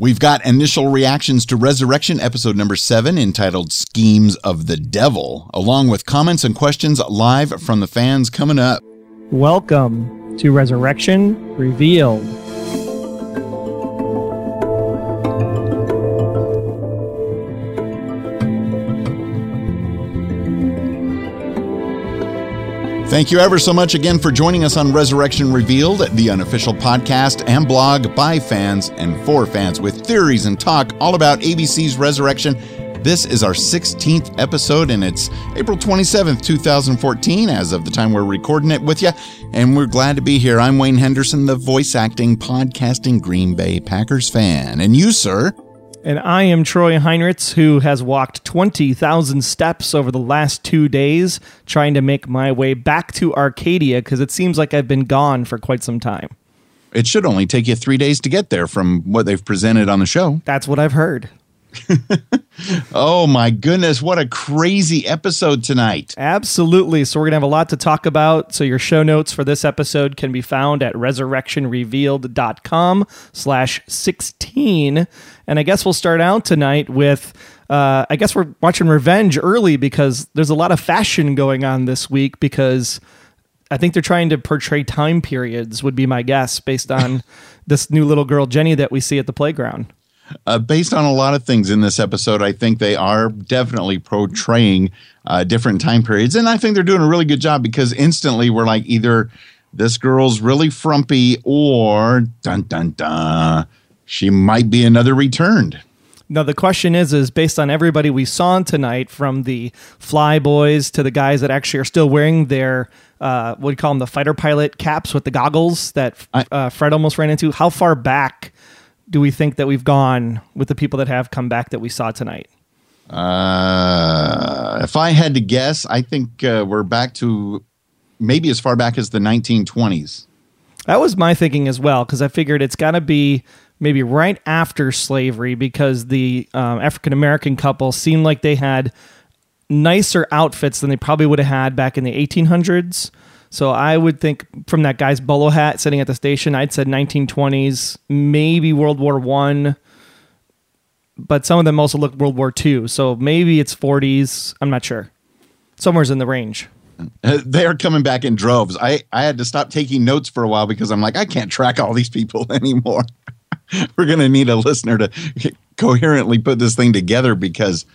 We've got initial reactions to Resurrection episode number seven entitled Schemes of the Devil, along with comments and questions live from the fans coming up. Welcome to Resurrection Revealed. Thank you ever so much again for joining us on Resurrection Revealed, the unofficial podcast and blog by fans and for fans with theories and talk all about ABC's Resurrection. This is our 16th episode, and it's April 27th, 2014, as of the time we're recording it with you. And we're glad to be here. I'm Wayne Henderson, the voice acting, podcasting Green Bay Packers fan. And you, sir? And I am Troy Heinrichs, who has walked 20,000 steps over the last two days trying to make my way back to Arcadia because it seems like I've been gone for quite some time. It should only take you three days to get there from what they've presented on the show. That's what I've heard. oh my goodness, what a crazy episode tonight. Absolutely. So we're going to have a lot to talk about. So your show notes for this episode can be found at resurrectionrevealed.com slash 16. And I guess we'll start out tonight with uh, I guess we're watching Revenge early because there's a lot of fashion going on this week because I think they're trying to portray time periods, would be my guess, based on this new little girl, Jenny, that we see at the playground. Uh, based on a lot of things in this episode, I think they are definitely portraying uh, different time periods. And I think they're doing a really good job because instantly we're like, either this girl's really frumpy or dun dun dun, she might be another returned. Now the question is, is based on everybody we saw tonight, from the fly boys to the guys that actually are still wearing their uh, what do you call them, the fighter pilot caps with the goggles that uh, Fred almost ran into. How far back do we think that we've gone with the people that have come back that we saw tonight? Uh, if I had to guess, I think uh, we're back to maybe as far back as the 1920s. That was my thinking as well, because I figured it's got to be maybe right after slavery, because the um, African American couple seemed like they had nicer outfits than they probably would have had back in the 1800s. So I would think from that guy's bolo hat sitting at the station, I'd said 1920s, maybe World War One, but some of them also look World War Two. So maybe it's 40s. I'm not sure. Somewhere's in the range. They are coming back in droves. I, I had to stop taking notes for a while because I'm like, I can't track all these people anymore. We're going to need a listener to coherently put this thing together because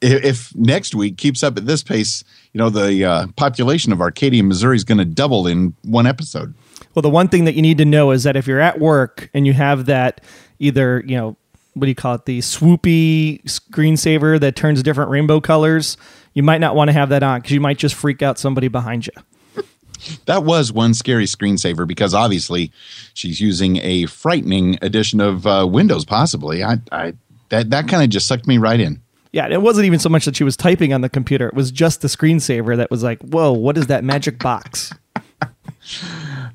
if next week keeps up at this pace, you know, the uh, population of Arcadia, Missouri is going to double in one episode. Well, the one thing that you need to know is that if you're at work and you have that either, you know, what do you call it, the swoopy screensaver that turns different rainbow colors, you might not want to have that on because you might just freak out somebody behind you. That was one scary screensaver because obviously she's using a frightening edition of uh, Windows, possibly. I, I that that kind of just sucked me right in. Yeah, it wasn't even so much that she was typing on the computer. It was just the screensaver that was like, whoa, what is that magic box?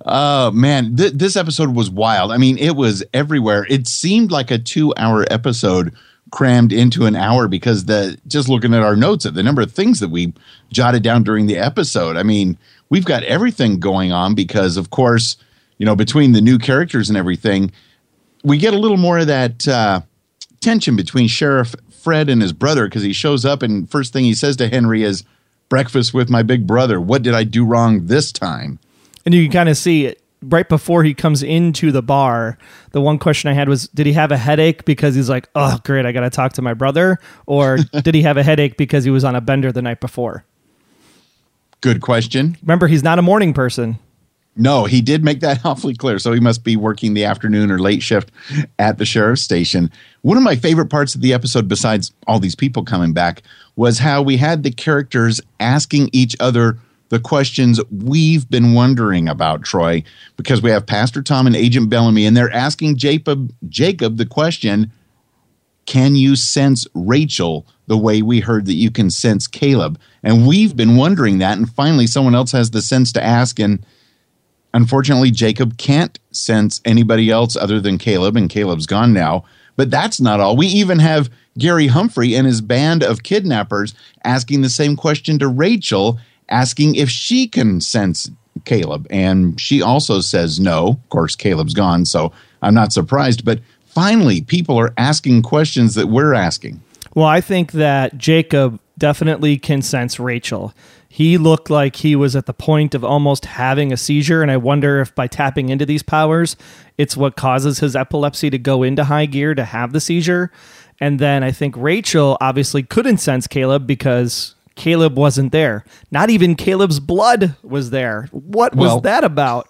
Oh, uh, man. Th- this episode was wild. I mean, it was everywhere. It seemed like a two hour episode crammed into an hour because the just looking at our notes at the number of things that we jotted down during the episode. I mean, we've got everything going on because, of course, you know, between the new characters and everything, we get a little more of that uh, tension between Sheriff Fred and his brother because he shows up and first thing he says to Henry is breakfast with my big brother. What did I do wrong this time? And you can kind of see it right before he comes into the bar. The one question I had was, did he have a headache because he's like, oh, great, I got to talk to my brother? Or did he have a headache because he was on a bender the night before? Good question. Remember, he's not a morning person. No, he did make that awfully clear. So he must be working the afternoon or late shift at the sheriff's station. One of my favorite parts of the episode, besides all these people coming back, was how we had the characters asking each other the questions we've been wondering about, Troy, because we have Pastor Tom and Agent Bellamy, and they're asking Jacob, Jacob the question Can you sense Rachel the way we heard that you can sense Caleb? And we've been wondering that, and finally, someone else has the sense to ask, and Unfortunately, Jacob can't sense anybody else other than Caleb, and Caleb's gone now. But that's not all. We even have Gary Humphrey and his band of kidnappers asking the same question to Rachel, asking if she can sense Caleb. And she also says no. Of course, Caleb's gone, so I'm not surprised. But finally people are asking questions that we're asking. Well, I think that Jacob definitely can sense Rachel. He looked like he was at the point of almost having a seizure, and I wonder if by tapping into these powers, it's what causes his epilepsy to go into high gear to have the seizure. And then I think Rachel obviously couldn't sense Caleb because Caleb wasn't there. Not even Caleb's blood was there. What was well, that about?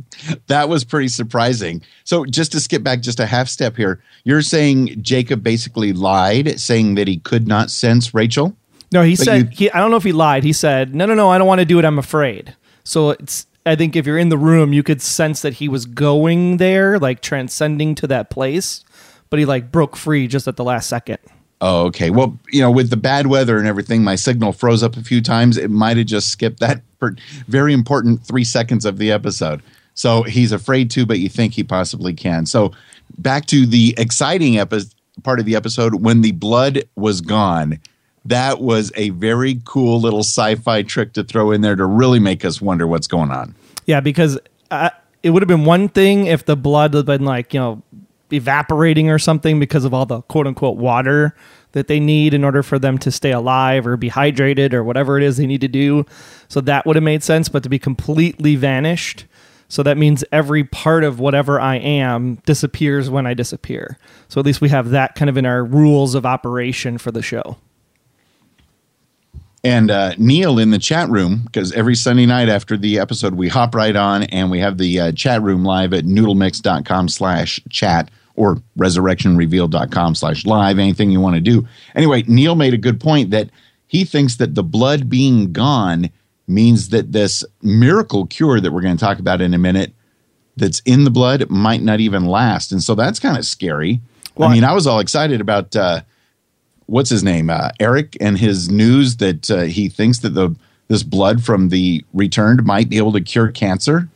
that was pretty surprising. So, just to skip back just a half step here, you're saying Jacob basically lied, saying that he could not sense Rachel? No, he said, he, I don't know if he lied. He said, no, no, no, I don't want to do it. I'm afraid. So, it's, I think if you're in the room, you could sense that he was going there, like transcending to that place, but he like broke free just at the last second. Oh, okay. Well, you know, with the bad weather and everything, my signal froze up a few times. It might have just skipped that very important three seconds of the episode. So he's afraid to, but you think he possibly can. So back to the exciting epi- part of the episode when the blood was gone. That was a very cool little sci fi trick to throw in there to really make us wonder what's going on. Yeah, because uh, it would have been one thing if the blood had been like, you know, evaporating or something because of all the quote unquote water that they need in order for them to stay alive or be hydrated or whatever it is they need to do. So that would have made sense, but to be completely vanished. So that means every part of whatever I am disappears when I disappear. So at least we have that kind of in our rules of operation for the show. And uh, Neil in the chat room, because every Sunday night after the episode, we hop right on and we have the uh, chat room live at noodlemix.com slash chat or resurrectionrevealed.com slash live, anything you want to do. Anyway, Neil made a good point that he thinks that the blood being gone means that this miracle cure that we're going to talk about in a minute that's in the blood might not even last. And so that's kind of scary. Well, I mean, I was all excited about uh, what's his name, uh, Eric, and his news that uh, he thinks that the this blood from the returned might be able to cure cancer.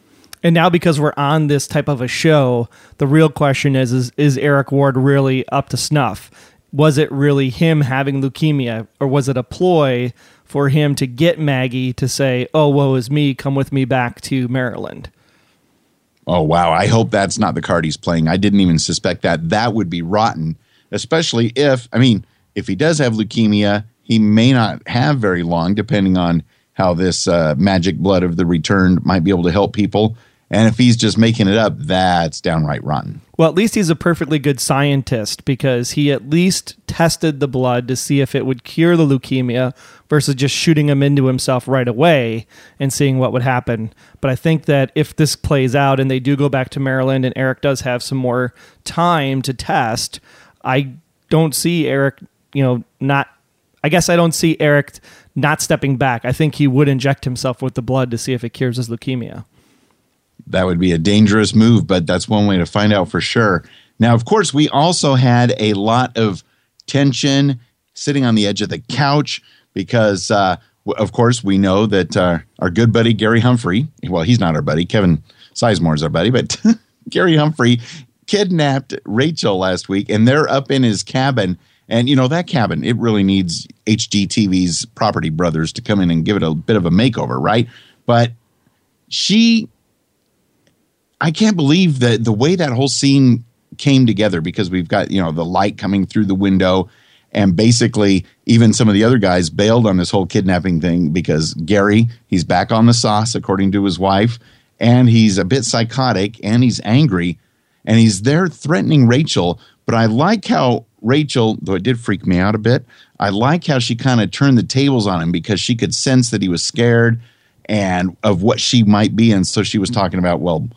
And now, because we're on this type of a show, the real question is: is, is Eric Ward really up to snuff? Was it really him having leukemia, or was it a ploy for him to get Maggie to say, "Oh, woe is me, come with me back to Maryland"? Oh wow! I hope that's not the card he's playing. I didn't even suspect that. That would be rotten, especially if I mean if he does have leukemia, he may not have very long, depending on how this uh, magic blood of the returned might be able to help people. And if he's just making it up, that's downright rotten. Well, at least he's a perfectly good scientist because he at least tested the blood to see if it would cure the leukemia versus just shooting him into himself right away and seeing what would happen. But I think that if this plays out and they do go back to Maryland and Eric does have some more time to test, I don't see Eric you know, not. I guess I don't see Eric not stepping back. I think he would inject himself with the blood to see if it cures his leukemia. That would be a dangerous move, but that's one way to find out for sure. Now, of course, we also had a lot of tension sitting on the edge of the couch because, uh, of course, we know that uh, our good buddy Gary Humphrey, well, he's not our buddy, Kevin Sizemore is our buddy, but Gary Humphrey kidnapped Rachel last week, and they're up in his cabin and you know that cabin, it really needs HGTV's Property Brothers to come in and give it a bit of a makeover, right? But she, I can't believe that the way that whole scene came together because we've got you know the light coming through the window, and basically even some of the other guys bailed on this whole kidnapping thing because Gary he's back on the sauce according to his wife, and he's a bit psychotic and he's angry, and he's there threatening Rachel. But I like how Rachel, though it did freak me out a bit, I like how she kind of turned the tables on him because she could sense that he was scared and of what she might be. And so she was talking about, well,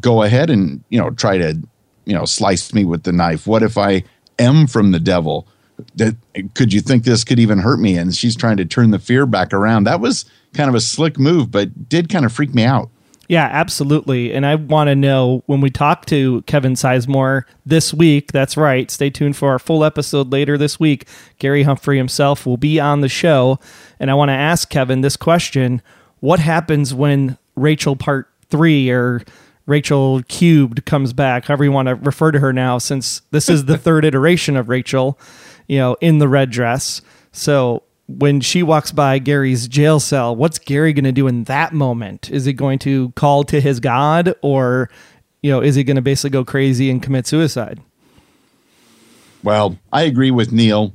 go ahead and, you know, try to, you know, slice me with the knife. What if I am from the devil? That could you think this could even hurt me? And she's trying to turn the fear back around. That was kind of a slick move, but did kind of freak me out. Yeah, absolutely. And I want to know when we talk to Kevin Sizemore this week, that's right. Stay tuned for our full episode later this week. Gary Humphrey himself will be on the show. And I want to ask Kevin this question What happens when Rachel Part 3 or Rachel Cubed comes back, however you want to refer to her now, since this is the third iteration of Rachel, you know, in the red dress. So when she walks by Gary's jail cell, what's Gary going to do in that moment? Is he going to call to his God or, you know, is he going to basically go crazy and commit suicide? Well, I agree with Neil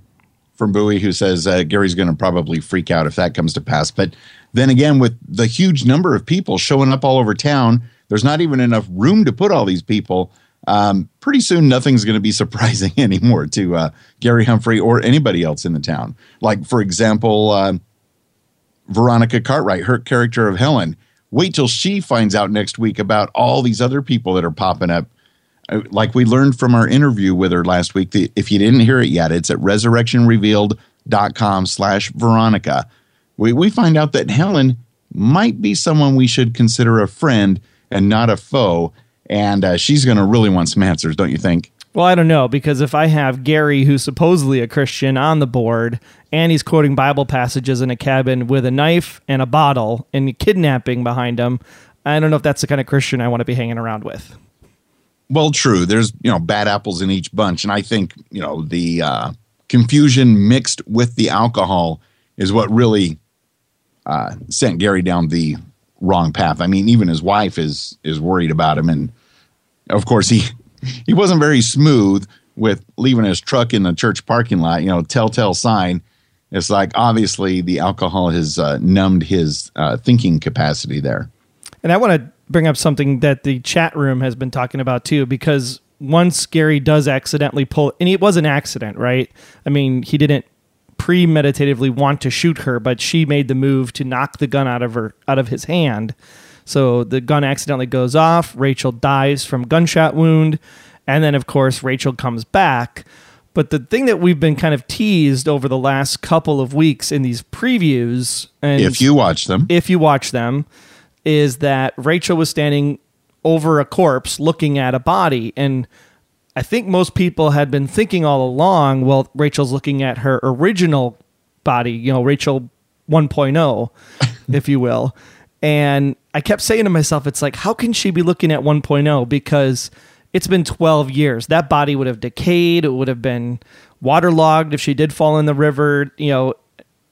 from Bowie, who says uh, Gary's going to probably freak out if that comes to pass. But then again, with the huge number of people showing up all over town, there's not even enough room to put all these people. Um, pretty soon, nothing's going to be surprising anymore to uh, Gary Humphrey or anybody else in the town. Like, for example, uh, Veronica Cartwright, her character of Helen. Wait till she finds out next week about all these other people that are popping up. Uh, like we learned from our interview with her last week, the, if you didn't hear it yet, it's at resurrectionrevealed.com slash Veronica. We, we find out that Helen might be someone we should consider a friend and not a foe. And uh, she's going to really want some answers, don't you think? Well, I don't know because if I have Gary, who's supposedly a Christian, on the board, and he's quoting Bible passages in a cabin with a knife and a bottle and kidnapping behind him, I don't know if that's the kind of Christian I want to be hanging around with. Well, true. There's you know bad apples in each bunch, and I think you know the uh, confusion mixed with the alcohol is what really uh, sent Gary down the wrong path. I mean, even his wife is is worried about him, and of course he he wasn't very smooth with leaving his truck in the church parking lot. You know, telltale sign. It's like obviously the alcohol has uh, numbed his uh, thinking capacity there. And I want to bring up something that the chat room has been talking about too, because once Gary does accidentally pull, and it was an accident, right? I mean, he didn't premeditatively want to shoot her, but she made the move to knock the gun out of her out of his hand. So the gun accidentally goes off. Rachel dies from gunshot wound. And then, of course, Rachel comes back. But the thing that we've been kind of teased over the last couple of weeks in these previews, and if you watch them, if you watch them, is that Rachel was standing over a corpse looking at a body. And I think most people had been thinking all along, well, Rachel's looking at her original body, you know, Rachel 1.0, if you will. And I kept saying to myself, it's like, how can she be looking at 1.0? Because it's been 12 years. That body would have decayed. It would have been waterlogged if she did fall in the river, you know,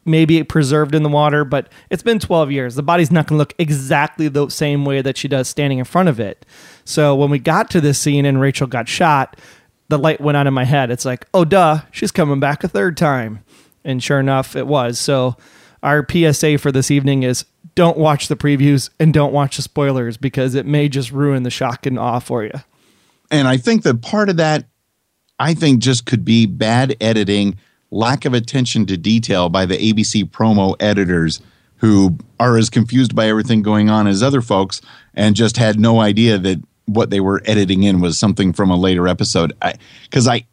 maybe preserved in the water, but it's been 12 years. The body's not going to look exactly the same way that she does standing in front of it. So when we got to this scene and Rachel got shot, the light went on in my head. It's like, oh, duh, she's coming back a third time. And sure enough, it was. So our PSA for this evening is don't watch the previews and don't watch the spoilers because it may just ruin the shock and awe for you. And I think that part of that, I think, just could be bad editing, lack of attention to detail by the ABC promo editors who are as confused by everything going on as other folks and just had no idea that what they were editing in was something from a later episode. Because I, I,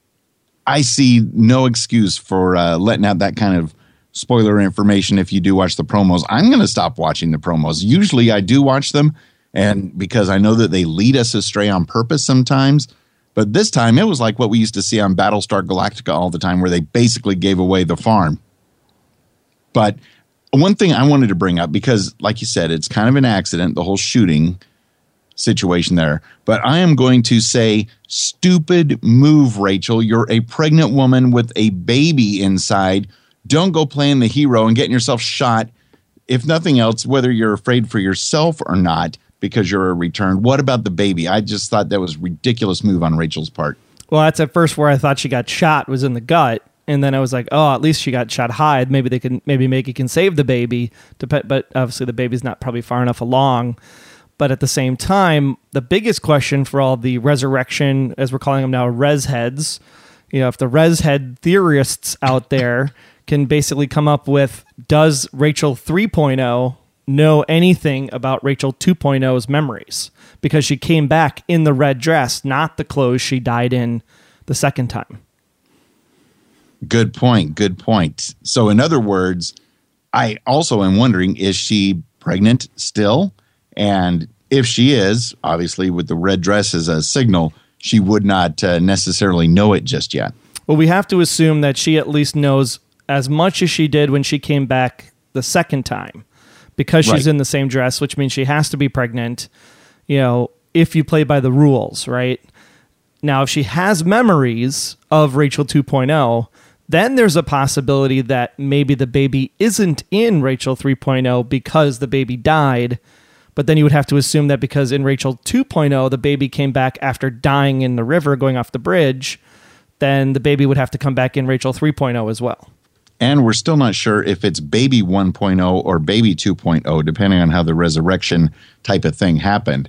I, see no excuse for uh, letting out that kind of spoiler information if you do watch the promos. I'm going to stop watching the promos. Usually I do watch them and because I know that they lead us astray on purpose sometimes. But this time it was like what we used to see on Battlestar Galactica all the time where they basically gave away the farm. But one thing I wanted to bring up because like you said it's kind of an accident the whole shooting situation there. But I am going to say, stupid move, Rachel. You're a pregnant woman with a baby inside don't go playing the hero and getting yourself shot. If nothing else, whether you're afraid for yourself or not, because you're a return. What about the baby? I just thought that was ridiculous move on Rachel's part. Well, that's at first where I thought she got shot was in the gut, and then I was like, oh, at least she got shot high. Maybe they can maybe Maggie can save the baby. But obviously the baby's not probably far enough along. But at the same time, the biggest question for all the resurrection, as we're calling them now, res heads, you know, if the res head theorists out there can basically come up with does Rachel 3.0 know anything about Rachel 2.0's memories? Because she came back in the red dress, not the clothes she died in the second time. Good point. Good point. So, in other words, I also am wondering is she pregnant still? And if she is, obviously, with the red dress as a signal, she would not uh, necessarily know it just yet. Well, we have to assume that she at least knows as much as she did when she came back the second time because she's right. in the same dress, which means she has to be pregnant, you know, if you play by the rules, right? Now, if she has memories of Rachel 2.0, then there's a possibility that maybe the baby isn't in Rachel 3.0 because the baby died. But then you would have to assume that because in Rachel 2.0, the baby came back after dying in the river going off the bridge, then the baby would have to come back in Rachel 3.0 as well. And we're still not sure if it's baby 1.0 or baby 2.0, depending on how the resurrection type of thing happened.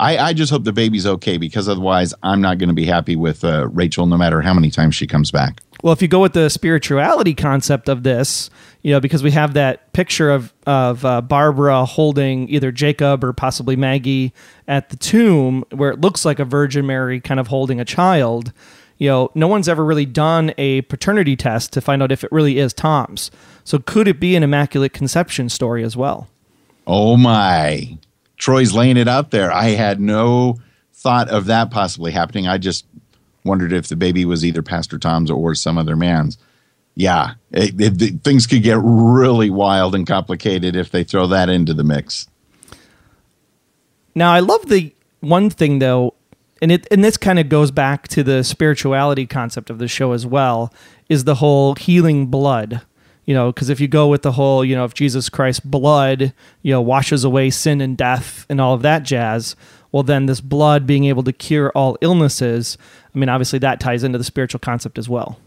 I, I just hope the baby's okay because otherwise I'm not going to be happy with uh, Rachel no matter how many times she comes back. Well, if you go with the spirituality concept of this, you know, because we have that picture of of uh, Barbara holding either Jacob or possibly Maggie at the tomb, where it looks like a Virgin Mary kind of holding a child. You know, no one's ever really done a paternity test to find out if it really is Tom's. So, could it be an immaculate conception story as well? Oh my! Troy's laying it out there. I had no thought of that possibly happening. I just wondered if the baby was either Pastor Tom's or some other man's. Yeah, it, it, things could get really wild and complicated if they throw that into the mix. Now, I love the one thing though, and it and this kind of goes back to the spirituality concept of the show as well, is the whole healing blood. You know, because if you go with the whole, you know, if Jesus Christ's blood, you know, washes away sin and death and all of that jazz, well, then this blood being able to cure all illnesses, I mean, obviously that ties into the spiritual concept as well.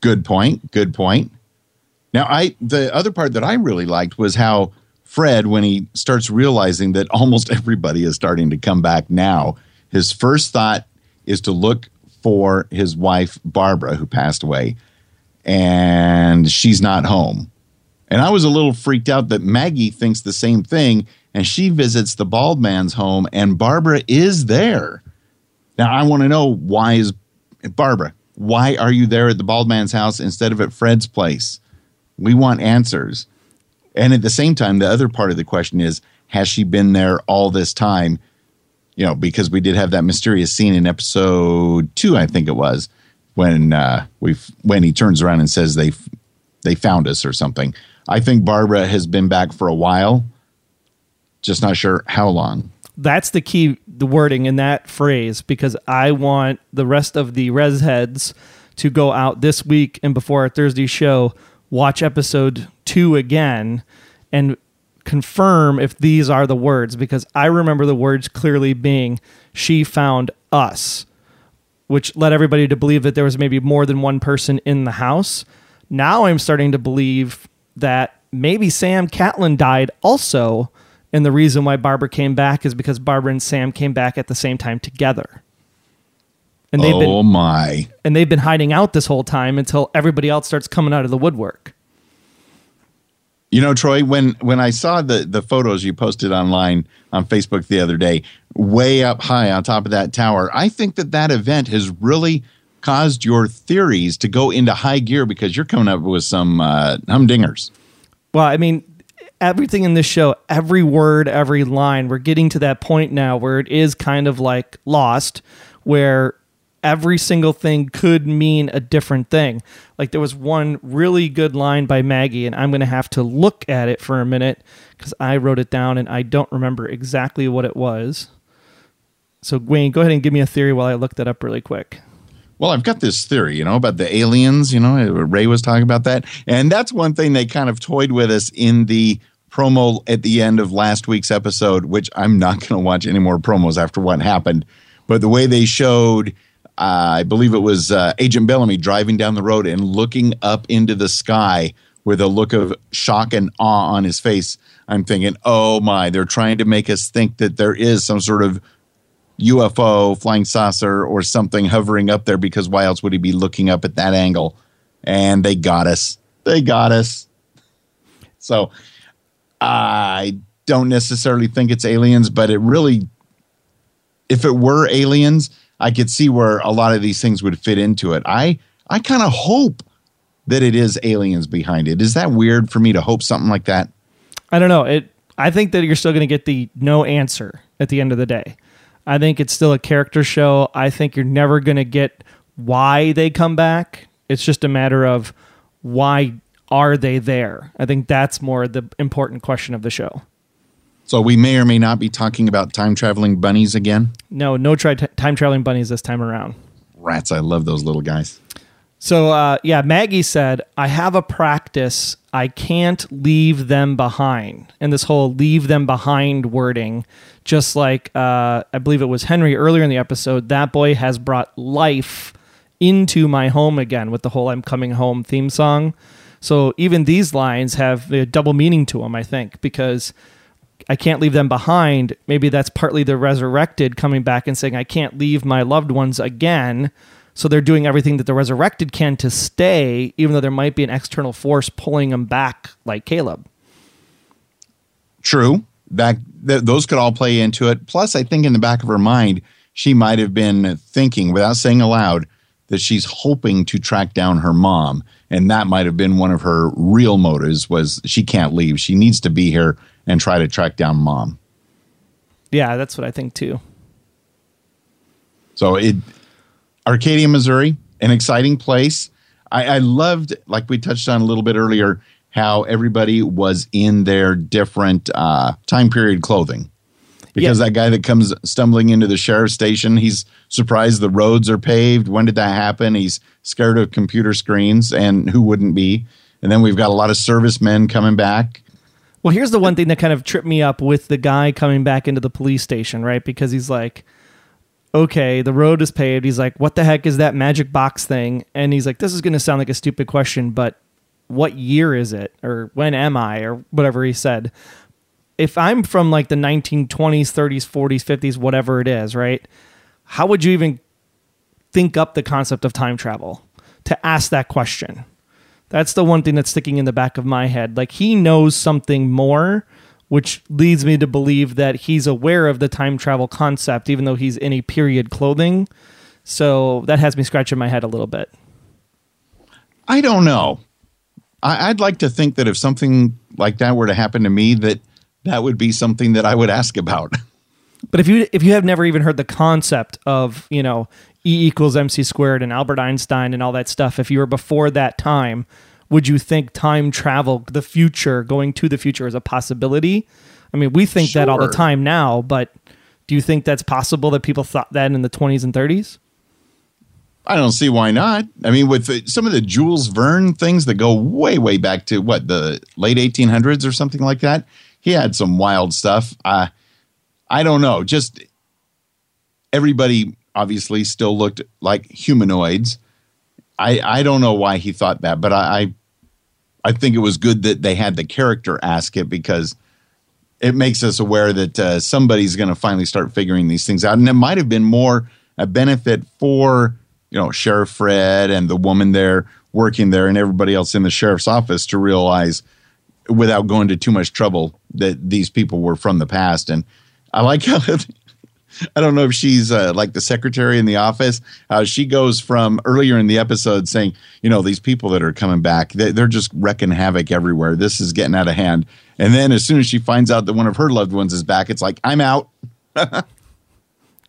Good point. Good point. Now, I the other part that I really liked was how Fred, when he starts realizing that almost everybody is starting to come back now, his first thought is to look for his wife Barbara, who passed away, and she's not home. And I was a little freaked out that Maggie thinks the same thing and she visits the bald man's home, and Barbara is there. Now, I want to know why is Barbara? Why are you there at the bald man's house instead of at Fred's place? We want answers. And at the same time, the other part of the question is has she been there all this time? You know, because we did have that mysterious scene in episode two, I think it was, when uh, we when he turns around and says they they found us or something. I think Barbara has been back for a while just not sure how long. That's the key, the wording in that phrase, because I want the rest of the res heads to go out this week and before our Thursday show, watch episode two again and confirm if these are the words, because I remember the words clearly being, she found us, which led everybody to believe that there was maybe more than one person in the house. Now I'm starting to believe that maybe Sam Catlin died also and the reason why Barbara came back is because Barbara and Sam came back at the same time together. And they've oh been, my! And they've been hiding out this whole time until everybody else starts coming out of the woodwork. You know, Troy, when when I saw the the photos you posted online on Facebook the other day, way up high on top of that tower, I think that that event has really caused your theories to go into high gear because you're coming up with some uh, humdingers. Well, I mean, everything in this show, every word, every line, we're getting to that point now where it is kind of like lost, where every single thing could mean a different thing. Like there was one really good line by Maggie, and I'm going to have to look at it for a minute because I wrote it down and I don't remember exactly what it was. So, Wayne, go ahead and give me a theory while I look that up really quick. Well, I've got this theory, you know, about the aliens. You know, Ray was talking about that. And that's one thing they kind of toyed with us in the promo at the end of last week's episode, which I'm not going to watch any more promos after what happened. But the way they showed, uh, I believe it was uh, Agent Bellamy driving down the road and looking up into the sky with a look of shock and awe on his face. I'm thinking, oh my, they're trying to make us think that there is some sort of UFO, flying saucer, or something hovering up there because why else would he be looking up at that angle? And they got us. They got us. So I don't necessarily think it's aliens, but it really, if it were aliens, I could see where a lot of these things would fit into it. I I kind of hope that it is aliens behind it. Is that weird for me to hope something like that? I don't know. It. I think that you're still going to get the no answer at the end of the day. I think it's still a character show. I think you're never going to get why they come back. It's just a matter of why are they there? I think that's more the important question of the show. So we may or may not be talking about time traveling bunnies again. No, no tri- time traveling bunnies this time around. Rats, I love those little guys. So uh, yeah, Maggie said, "I have a practice. I can't leave them behind." And this whole "leave them behind" wording, just like uh, I believe it was Henry earlier in the episode, that boy has brought life into my home again with the whole I'm coming home theme song. So even these lines have a double meaning to them, I think, because I can't leave them behind. Maybe that's partly the resurrected coming back and saying, I can't leave my loved ones again. So they're doing everything that the resurrected can to stay, even though there might be an external force pulling them back, like Caleb. True. That, th- those could all play into it. Plus, I think in the back of her mind, she might have been thinking, without saying aloud, that she's hoping to track down her mom and that might have been one of her real motives was she can't leave she needs to be here and try to track down mom yeah that's what i think too so it arcadia missouri an exciting place I, I loved like we touched on a little bit earlier how everybody was in their different uh, time period clothing because yeah. that guy that comes stumbling into the sheriff's station, he's surprised the roads are paved. When did that happen? He's scared of computer screens, and who wouldn't be? And then we've got a lot of servicemen coming back. Well, here's the one thing that kind of tripped me up with the guy coming back into the police station, right? Because he's like, okay, the road is paved. He's like, what the heck is that magic box thing? And he's like, this is going to sound like a stupid question, but what year is it? Or when am I? Or whatever he said if I'm from like the 1920s, 30s, 40s, 50s, whatever it is, right? How would you even think up the concept of time travel to ask that question? That's the one thing that's sticking in the back of my head. Like he knows something more, which leads me to believe that he's aware of the time travel concept, even though he's in a period clothing. So that has me scratching my head a little bit. I don't know. I'd like to think that if something like that were to happen to me, that that would be something that I would ask about. But if you if you have never even heard the concept of you know E equals mc squared and Albert Einstein and all that stuff, if you were before that time, would you think time travel, the future, going to the future, is a possibility? I mean, we think sure. that all the time now, but do you think that's possible that people thought that in the 20s and 30s? I don't see why not. I mean, with some of the Jules Verne things that go way, way back to what the late 1800s or something like that, he had some wild stuff. Uh, I don't know. Just everybody obviously still looked like humanoids. I I don't know why he thought that, but I I, think it was good that they had the character ask it because it makes us aware that uh, somebody's going to finally start figuring these things out, and it might have been more a benefit for you know Sheriff Fred and the woman there working there and everybody else in the sheriff's office to realize without going to too much trouble that these people were from the past. And I like how I don't know if she's uh, like the secretary in the office. Uh, she goes from earlier in the episode saying, you know, these people that are coming back, they, they're just wrecking havoc everywhere. This is getting out of hand. And then as soon as she finds out that one of her loved ones is back, it's like, I'm out.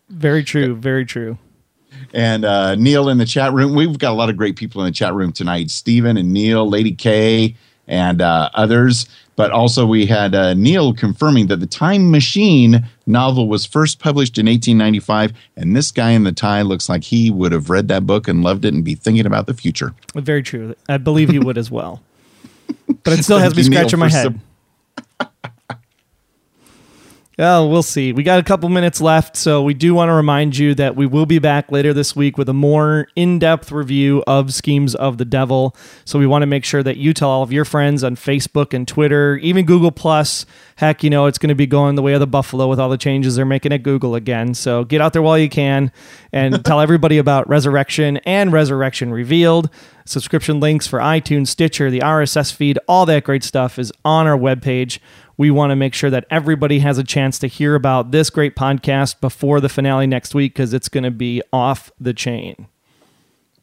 very true. Very true. And uh, Neil in the chat room. We've got a lot of great people in the chat room tonight. Stephen and Neil, Lady K, and uh, others. But also, we had uh, Neil confirming that the Time Machine novel was first published in 1895. And this guy in the tie looks like he would have read that book and loved it and be thinking about the future. Very true. I believe he would as well. But it still has me scratching my head. Well, we'll see. We got a couple minutes left, so we do want to remind you that we will be back later this week with a more in depth review of Schemes of the Devil. So we want to make sure that you tell all of your friends on Facebook and Twitter, even Google Plus. Heck, you know, it's going to be going the way of the buffalo with all the changes they're making at Google again. So get out there while you can and tell everybody about Resurrection and Resurrection Revealed. Subscription links for iTunes, Stitcher, the RSS feed, all that great stuff is on our webpage we want to make sure that everybody has a chance to hear about this great podcast before the finale next week because it's going to be off the chain.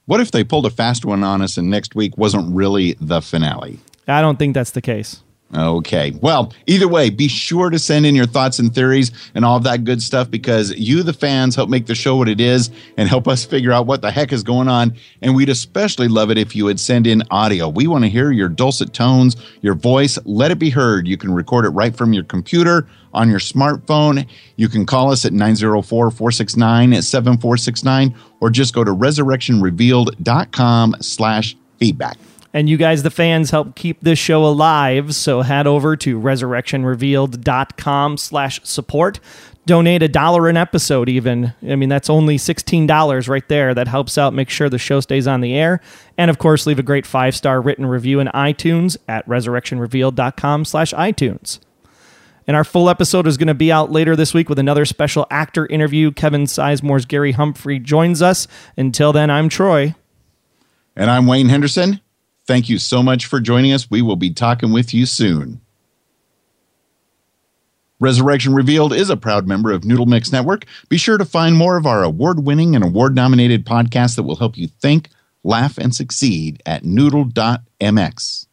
What if they pulled a fast one on us and next week wasn't really the finale? I don't think that's the case. Okay. Well, either way, be sure to send in your thoughts and theories and all of that good stuff because you, the fans, help make the show what it is and help us figure out what the heck is going on. And we'd especially love it if you would send in audio. We want to hear your dulcet tones, your voice. Let it be heard. You can record it right from your computer on your smartphone. You can call us at 904 469 7469 or just go to resurrectionrevealed.com slash feedback. And you guys, the fans, help keep this show alive. So head over to resurrectionrevealed.com slash support. Donate a dollar an episode even. I mean that's only $16 right there. That helps out make sure the show stays on the air. And of course leave a great five star written review in itunes at resurrectionrevealed.com slash itunes. And our full episode is going to be out later this week with another special actor interview. Kevin sizemore's gary humphrey joins us. Until then i'm troy. And i'm wayne henderson thank you so much for joining us we will be talking with you soon Resurrection Revealed is a proud member of Noodle Mix Network. Be sure to find more of our award winning and award nominated podcasts that will help you think, laugh, and succeed at noodle.mx.